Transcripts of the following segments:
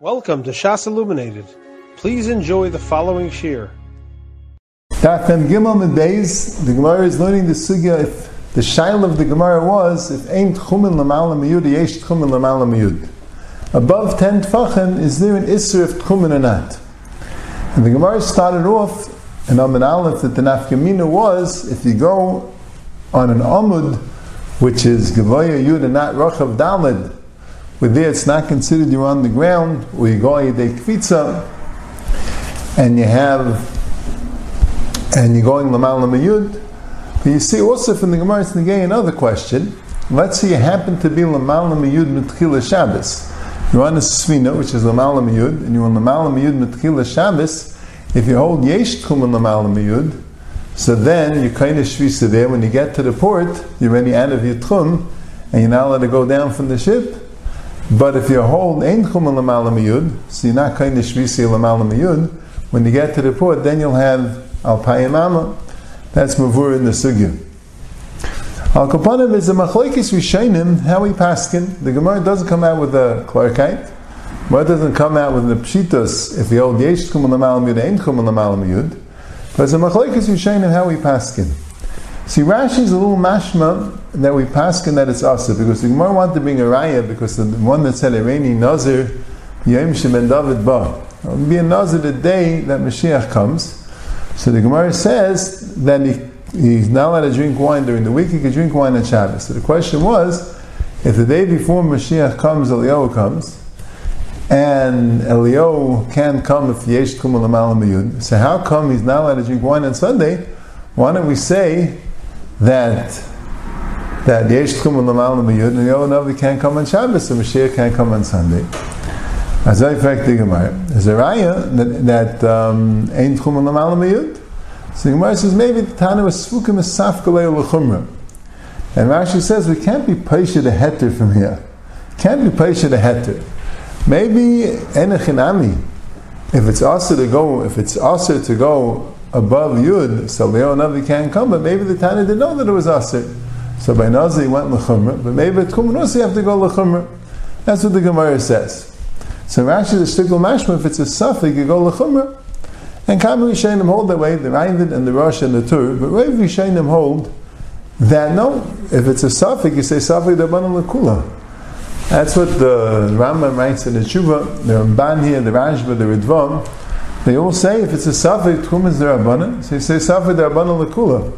Welcome to Shas Illuminated. Please enjoy the following shir. Daf Gimel and the Gemara is learning the sugya if the shail of the Gemara was if ain't tchumen lamala miyud, yesh tchumen lamala miyud. Above ten tfachim, is there an isser of tchumen or not? And the Gemara started off in Amid Aleph that the nafkamina was if you go on an amud, which is Gavoya Yud and not Rochav Dalid, with there it's not considered you're on the ground, or you go a kvitza, and you have, and you're going lamal lamayud. But you see also from the Gemara it's negay another question. Let's say you happen to be lamal lamayud mitchila Shabbos. You're on a svina, which is lamal lamayud, and you're on lamal lamayud Shabbos. If you hold yesh tchum and lamal lamayud, so then you kind of shvisa there. When you get to the port, you're already out of your tchum, and you're not allowed to go down from the ship. But if you hold ein chum miyud, so you're not kind of shvisi miyud, when you get to the port, then you'll have al payimama. That's mavur in the sugya. Al kapanim is a machlekes rishainim, how we paskin. The Gemara doesn't come out with a clarkite. Gemara doesn't come out with the pshitos if you hold yesh chum miyud, ein chum miyud. But it's a machlekes rishainim, how we paskin. See, Rashi is a little mashma that we pass in that it's asa because the Gemara wanted to bring a raya because the one that said Irani Nazir Yom Shemen David Ba. It will be a Nazir the day that Mashiach comes. So the Gemara says that he, he's not allowed to drink wine during the week. He can drink wine on Shabbos. So the question was, if the day before Mashiach comes, Eliyahu comes, and Eliyahu can't come if Yesh Kumal So how come he's not allowed to drink wine on Sunday? Why don't we say that that Yesh Tchum Lamal Miyud and Yoel Navi can't come on Shabbos, so Mashiach can't come on Sunday. As I fact the Gemara, there's a raya that that um, Ein Tchum Lamal Miyud. So the Gemara says maybe the Tana was Sfukim is Safkalei L'chumra. And Rashi says we can't be Paisha the Heter from here. Can't be Paisha the Heter. Maybe Enechinami. If it's also to go, if it's also to go above Yud, so Leo Navi can't come, but maybe the Tana didn't know that it was Asir. So by Nazi he went L'chumra, but maybe at Kumanos you have to go L'chumra. That's what the Gemara says. So Rashi the Shtikl Mashma, if it's a suffix, you go L'chumra. And Kamu Yishayim hold that way, the Reinvid and the Rosh and the Tur, but Rav Yishayim hold that no, if it's a suffix, you say suffix Dabbanan L'kula. That's what the Rambam writes in the Tshuva, the Ramban here, the Rashba, the Ritva, they all say if it's a Safik, Tchum is Darabanan, so you say Safik Darabanan Lakula.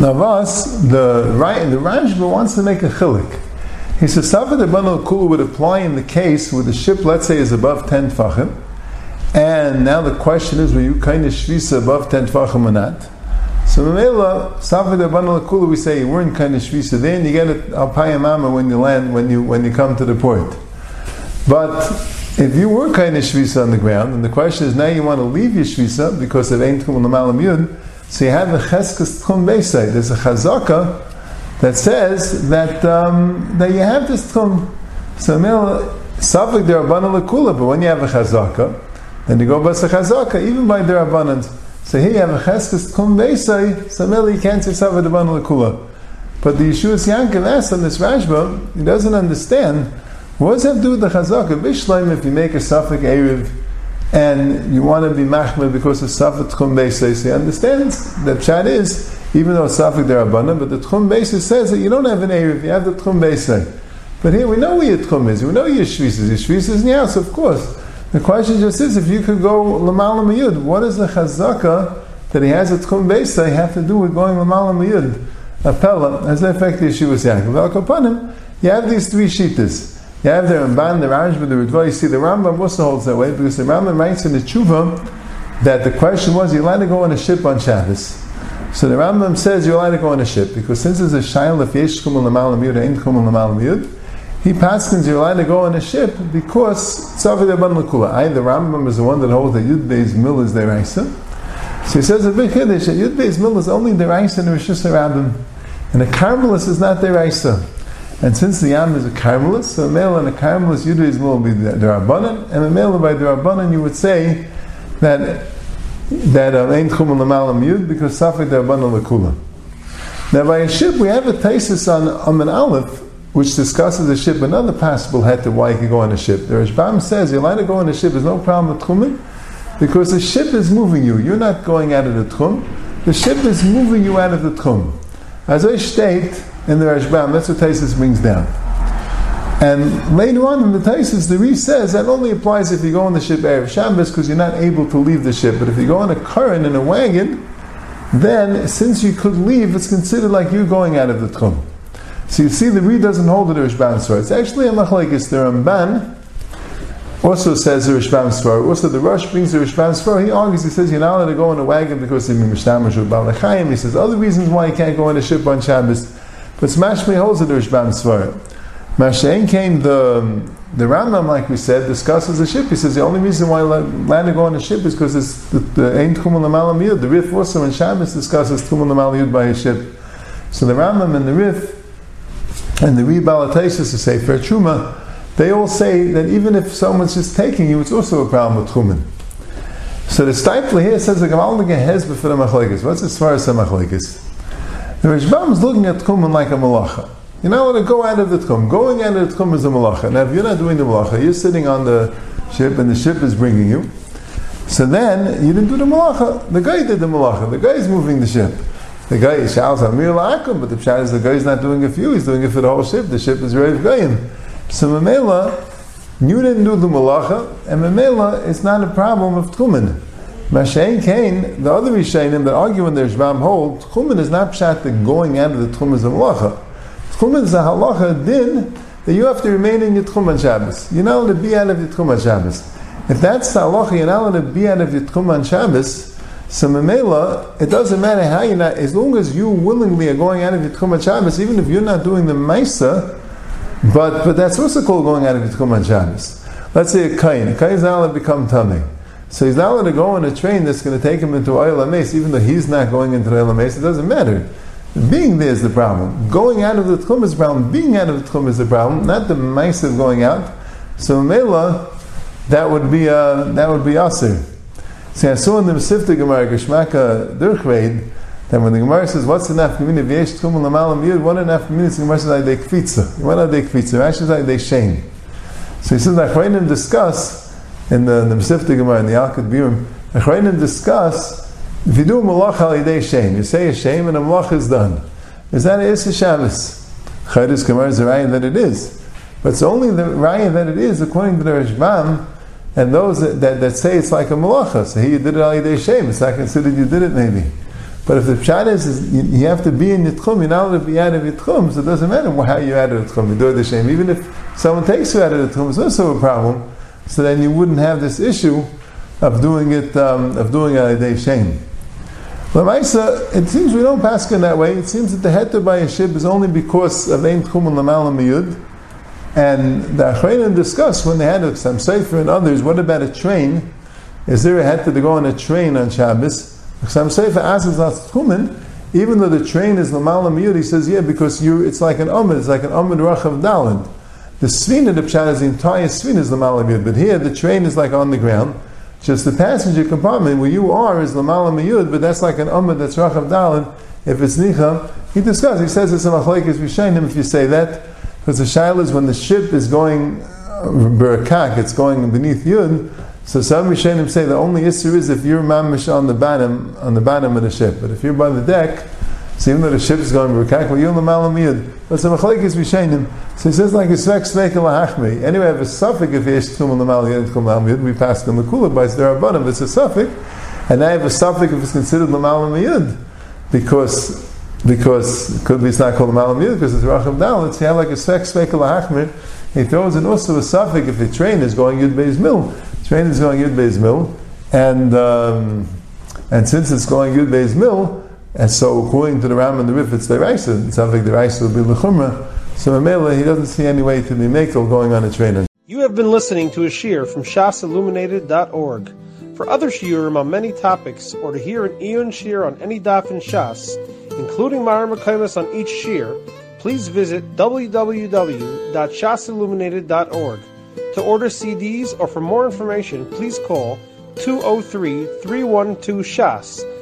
Now, Vas, the, right, the Rashba wants to make a chilik. He says Safik Darabanan Lakula would apply in the case where the ship, let's say, is above 10 Tfachim, and now the question is, were you kind of shvisa above 10 Tfachim or not? So Mamela, Safik Darabanan Lakula, we say you weren't kind of shvisa there, and you get it al when you land, when you, when you come to the port. But if you were kind of shvisa on the ground, and the question is now you want to leave your shvisa because of ein tchum l'malam yud, so you have a cheskes tchum beisai. There's a chazaka that says that um, that you have this tchum. So safik derabana lekula, but when you have a chazaka, then you go bas a chazaka even by derabanan. So here you have a cheskes tchum beisai. So you can't say safik derabana lekula. But the Yeshua Yankiv asks on this Rashba, he doesn't understand what does that do with the chazaka? If you make a suffix Erev, and you want to be machmer because of Safik Tchum Beisais, he understands that Chad is, even though Safik Derabana, but the Tchum Beisais says that you don't have an Erev, you have the Tchum Beisai. But here we know where your Tchum is, we know your Shvis is. Your Shvis is in house, of course. The question just is if you could go Lamal Mayud, what is the chazaka that he has a Tchum Beisai have to do with going Lamal Mayud? Appella, as the effect the Yeshua Yaakov. You have these three shitas. You have the Ramban, the Rashba, the Ritva. You see, the Rambam also holds that way because the Rambam writes in the Tshuva that the question was, you're allowed to go on a ship on Shabbos. So the Rambam says you're allowed to go on a ship because since there's a shail of yesh kumul miyud, ain't kumul miyud, he passes you're allowed to go on a ship because tzavi deban l'kula. I, the Rambam, is the one that holds that Yud Beis Mil is deraisa. So he says a big chiddush that Yud Beis Mil is only deraisa and Rosh Hashanah, and a Carmelis is not deraisa. And since the Yam is a Carmelist, so a male and a Carmelist Judaism will be the, the Rabbanan, and a male by the Rabbanan you would say that that um, Ein Chum Lamalam Yud because Safik the Rabbanan Lakula. Now by a ship we have a thesis on Amin Aleph which discusses a ship, another possible head to why you can go on a ship. The Rashbam says you're allowed to go on a ship, there's no problem with Tchumen, because the ship is moving you. You're not going out of the Tchum. The ship is moving you out of the Tchum. As I state in the Rashbam, that's what Taisus brings down. And later on in the Taisus, the Re says that only applies if you go on the ship Erev Shabbos because you're not able to leave the ship. But if you go on a current in a wagon, then since you could leave, it's considered like you're going out of the Tchum. So you see, the Re doesn't hold the Rashbam Svar. It's actually a machlekes. The Ramban also says the Rashbam Svar. Also, the Rosh brings the Rashbam Svar. He argues, he says, you're not allowed to go in a wagon because you're Mishtamash or Balachayim. He says, other reasons why you can't go on a ship on Shabbos. But Smashmi holds the Rashbam Svar. Mashain came the the Rambam, like we said, discusses the ship. He says the only reason why land go on a ship is because it's the Ein Tchum Lamal The Rif also in Shabbos discusses Tchum Lamal by a ship. So the Rambam and the Rif and the Rebalatesis to say for Truma, they all say that even if someone's just taking you, it's also a problem with Truman. So the Steipler here says the Gamal Gehez for the Machlekes. What's the Machlekes? The Rashbam is looking at Truman like a malacha. You're not allowed to go out of the tchum. Going out of the tchum is a malacha. Now, if you're not doing the malacha, you're sitting on the ship and the ship is bringing you. So then, you didn't do the malacha. The guy did the malacha. The guy is moving the ship. The guy is shouts Amir La'akum, but the pshat is the guy is not doing for you, he's doing it for the whole ship. The ship is Reiv Goyim. So Mamela, you didn't do the malacha, and Mamela is not a problem of tchumen. Mashain Kain, the other Rishainim that argue in their Shvam hold, tchumen is not pshat the going out of the tchum is a malacha. Tchumen is a halacha din that you have to remain in your tchum on Shabbos. You're not allowed to be out of your tchum on Shabbos. If that's the halacha, you're not allowed to be out of your tchum on Shabbos. So memela, it doesn't matter how you're not, as long as you willingly are going out of your tchum on Shabbos, even if you're not doing the maisa, but but that's also called going out of your tchum on Shabbos. Let's say a kain. A kain is not allowed to become tummy. So he's not going to go on a train that's going to take him into Oil Mace, even though he's not going into Oil Mace. It doesn't matter. Being there is the problem. Going out of the tchum is the problem. Being out of the tchum is the problem, not the mice of going out. So Mela, that would be uh, that would be aser. See, I saw in the Mesivta Gemara Geshmaka Durchreid that when the Gemara says, "What's the nafkamina v'yesh tchum l'malam yud?" What a nafkamina? The Gemara says, "They kvitza." What are they kvitza? Rashi says, "They shame." So he says, "Achreinim discuss in the, the Mesivta Gemara in the Yalkut Biurim." Achreinim discuss if you do a malach al yidei shame, you say a shame and a malach is done. Is that a Issa Shabbos? Chayris Gemara is a raya that it is. But it's only the raya that it is according to the Rashbam and those that, that, that, say it's like a malacha. So did it al yidei shame. It's not considered you did it maybe. But if the pshat is, is you, you, have to be in Yitchum, you're not allowed to be out of Yitchum, so it doesn't matter how you of Yitchum, you do it the shame. Even if someone takes you out of Yitchum, it's also a problem. So then you wouldn't have this issue of doing it, um, of doing it a day shame. Lamaisa, it seems we don't pass in that way. It seems that the heter by a ship is only because of Ein Tchum and Lamal Miyud. And the Achreinim discussed when they had some Sefer and others, what about a train? Is there a heter to go on a train on Shabbos? Some Sefer asks us Tchumen, even though the train is Lamal Miyud, he says, yeah, because you, it's like an Amid, it's like an Amid Rachav Dalad. The Svina, the Pshat is the entire Svina is Lamal Miyud, but here the train is like on the ground. Just the passenger compartment where you are is Lamala Mayud, but that's like an Ummah that's Rachav Dalin. If it's Nicha, he discusses, he says it's a Machlaikis him if you say that, because the Shail is when the ship is going uh, Barakak, it's going beneath Yud, so some Rishainim say the only issue is if you're mamish on the bottom, on the bottom of the ship. But if you're by the deck, so even though the ship is going Barakak, well, you're the Malamiyad. But it's a Machlaikis Rishainim. So he says like a svek svek lahachmi. Anyway, I have a suffix if yesh tum lamal yed kum lamal We pass the makula by bottom. It's a suffix, and I have a suffix if it's considered lamal yud because because could be it's not called yud because it's racham dal. It's have like a svek svek lahachmi. He throws in also a suffix if the train is going yud beis mil. Train is going yud beis mil, and um, and since it's going yud beis mil. And so, according to the Ram and the Rif, it's the Raisa. It sounds like the Raisa will be Lechumra. So Mamela, he doesn't see any way to be Mekel going on a train. You have been listening to a shear from shasilluminated.org. For other shiurim on many topics, or to hear an Eon shear on any daf in Shas, including Maram on each shear, please visit www.shasilluminated.org. To order CDs or for more information, please call 203 312 Shas.